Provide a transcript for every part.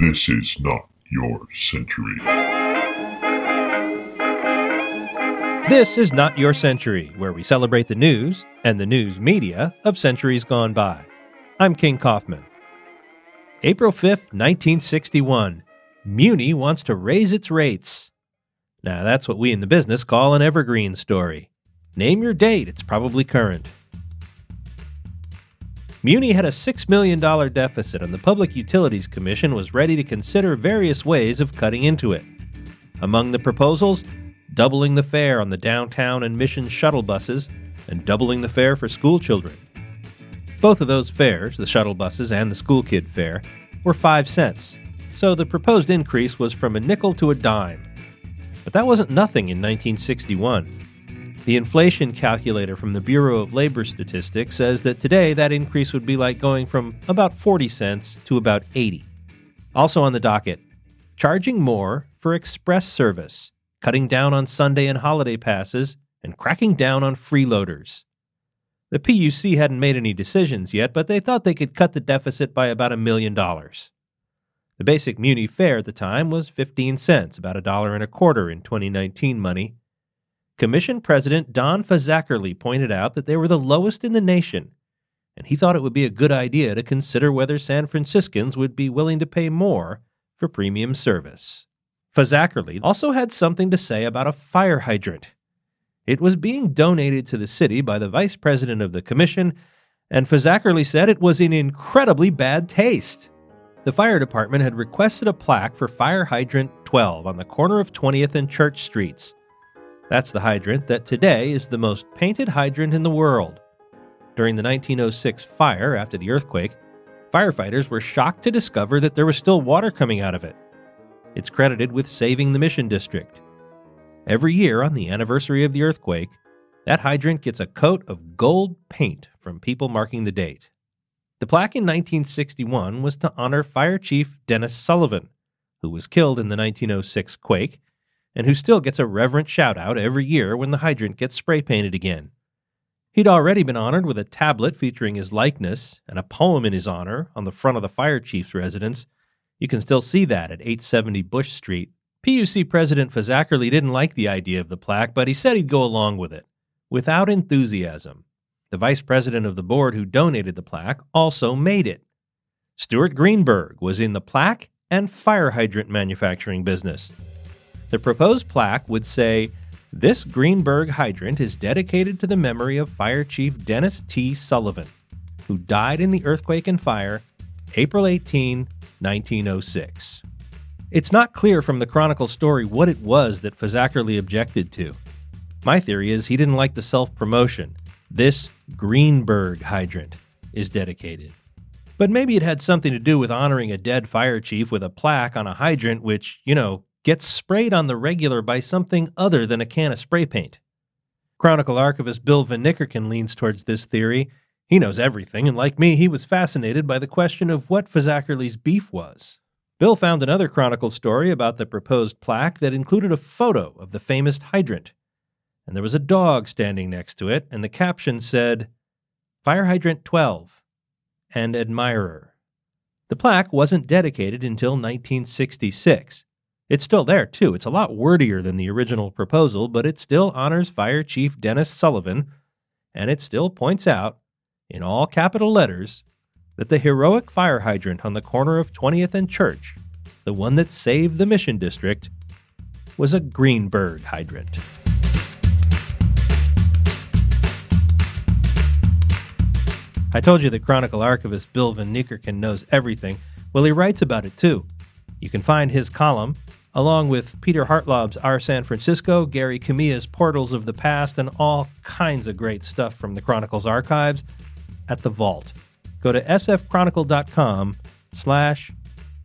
This is not your century. This is Not Your Century, where we celebrate the news and the news media of centuries gone by. I'm King Kaufman. April 5th, 1961. Muni wants to raise its rates. Now, that's what we in the business call an evergreen story. Name your date, it's probably current. Muni had a $6 million deficit, and the Public Utilities Commission was ready to consider various ways of cutting into it. Among the proposals, doubling the fare on the downtown and mission shuttle buses, and doubling the fare for school children. Both of those fares, the shuttle buses and the school kid fare, were 5 cents, so the proposed increase was from a nickel to a dime. But that wasn't nothing in 1961. The inflation calculator from the Bureau of Labor Statistics says that today that increase would be like going from about 40 cents to about 80. Also on the docket, charging more for express service, cutting down on Sunday and holiday passes, and cracking down on freeloaders. The PUC hadn't made any decisions yet, but they thought they could cut the deficit by about a million dollars. The basic Muni fare at the time was 15 cents, about a dollar and a quarter in 2019 money, Commission President Don Fazakerly pointed out that they were the lowest in the nation, and he thought it would be a good idea to consider whether San Franciscans would be willing to pay more for premium service. Fazakerly also had something to say about a fire hydrant. It was being donated to the city by the vice president of the commission, and Fazakerly said it was in incredibly bad taste. The fire department had requested a plaque for fire hydrant 12 on the corner of 20th and Church Streets that's the hydrant that today is the most painted hydrant in the world. During the 1906 fire after the earthquake, firefighters were shocked to discover that there was still water coming out of it. It's credited with saving the Mission District. Every year on the anniversary of the earthquake, that hydrant gets a coat of gold paint from people marking the date. The plaque in 1961 was to honor Fire Chief Dennis Sullivan, who was killed in the 1906 quake and who still gets a reverent shout out every year when the hydrant gets spray painted again. He'd already been honored with a tablet featuring his likeness and a poem in his honor on the front of the fire chief's residence. You can still see that at 870 Bush Street. PUC President Fazakerly didn't like the idea of the plaque, but he said he'd go along with it, without enthusiasm. The vice president of the board who donated the plaque also made it. Stuart Greenberg was in the plaque and fire hydrant manufacturing business. The proposed plaque would say, This Greenberg hydrant is dedicated to the memory of Fire Chief Dennis T. Sullivan, who died in the earthquake and fire April 18, 1906. It's not clear from the Chronicle story what it was that Fazakerly objected to. My theory is he didn't like the self promotion. This Greenberg hydrant is dedicated. But maybe it had something to do with honoring a dead fire chief with a plaque on a hydrant, which, you know, gets sprayed on the regular by something other than a can of spray paint. Chronicle archivist Bill Van Niekerken leans towards this theory. He knows everything, and like me, he was fascinated by the question of what Fazakerly's beef was. Bill found another Chronicle story about the proposed plaque that included a photo of the famous hydrant. And there was a dog standing next to it, and the caption said, Fire Hydrant 12 and Admirer. The plaque wasn't dedicated until 1966, it's still there, too. It's a lot wordier than the original proposal, but it still honors Fire Chief Dennis Sullivan, and it still points out, in all capital letters, that the heroic fire hydrant on the corner of 20th and Church, the one that saved the Mission District, was a Greenberg hydrant. I told you the Chronicle archivist Bill Van Niekerken knows everything. Well, he writes about it too. You can find his column along with Peter Hartlaub's Our San Francisco, Gary Kamiya's Portals of the Past, and all kinds of great stuff from the Chronicles archives at the Vault. Go to sfchronicle.com slash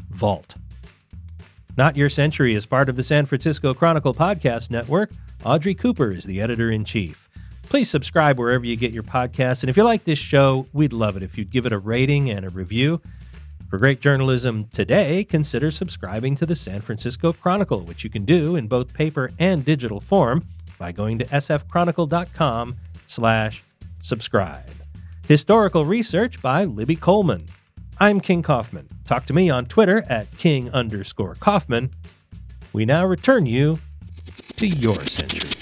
vault. Not Your Century is part of the San Francisco Chronicle podcast network. Audrey Cooper is the editor in chief. Please subscribe wherever you get your podcasts. And if you like this show, we'd love it if you'd give it a rating and a review. For great journalism today, consider subscribing to the San Francisco Chronicle, which you can do in both paper and digital form by going to sfchronicle.com slash subscribe. Historical research by Libby Coleman. I'm King Kaufman. Talk to me on Twitter at king underscore Kaufman. We now return you to your century.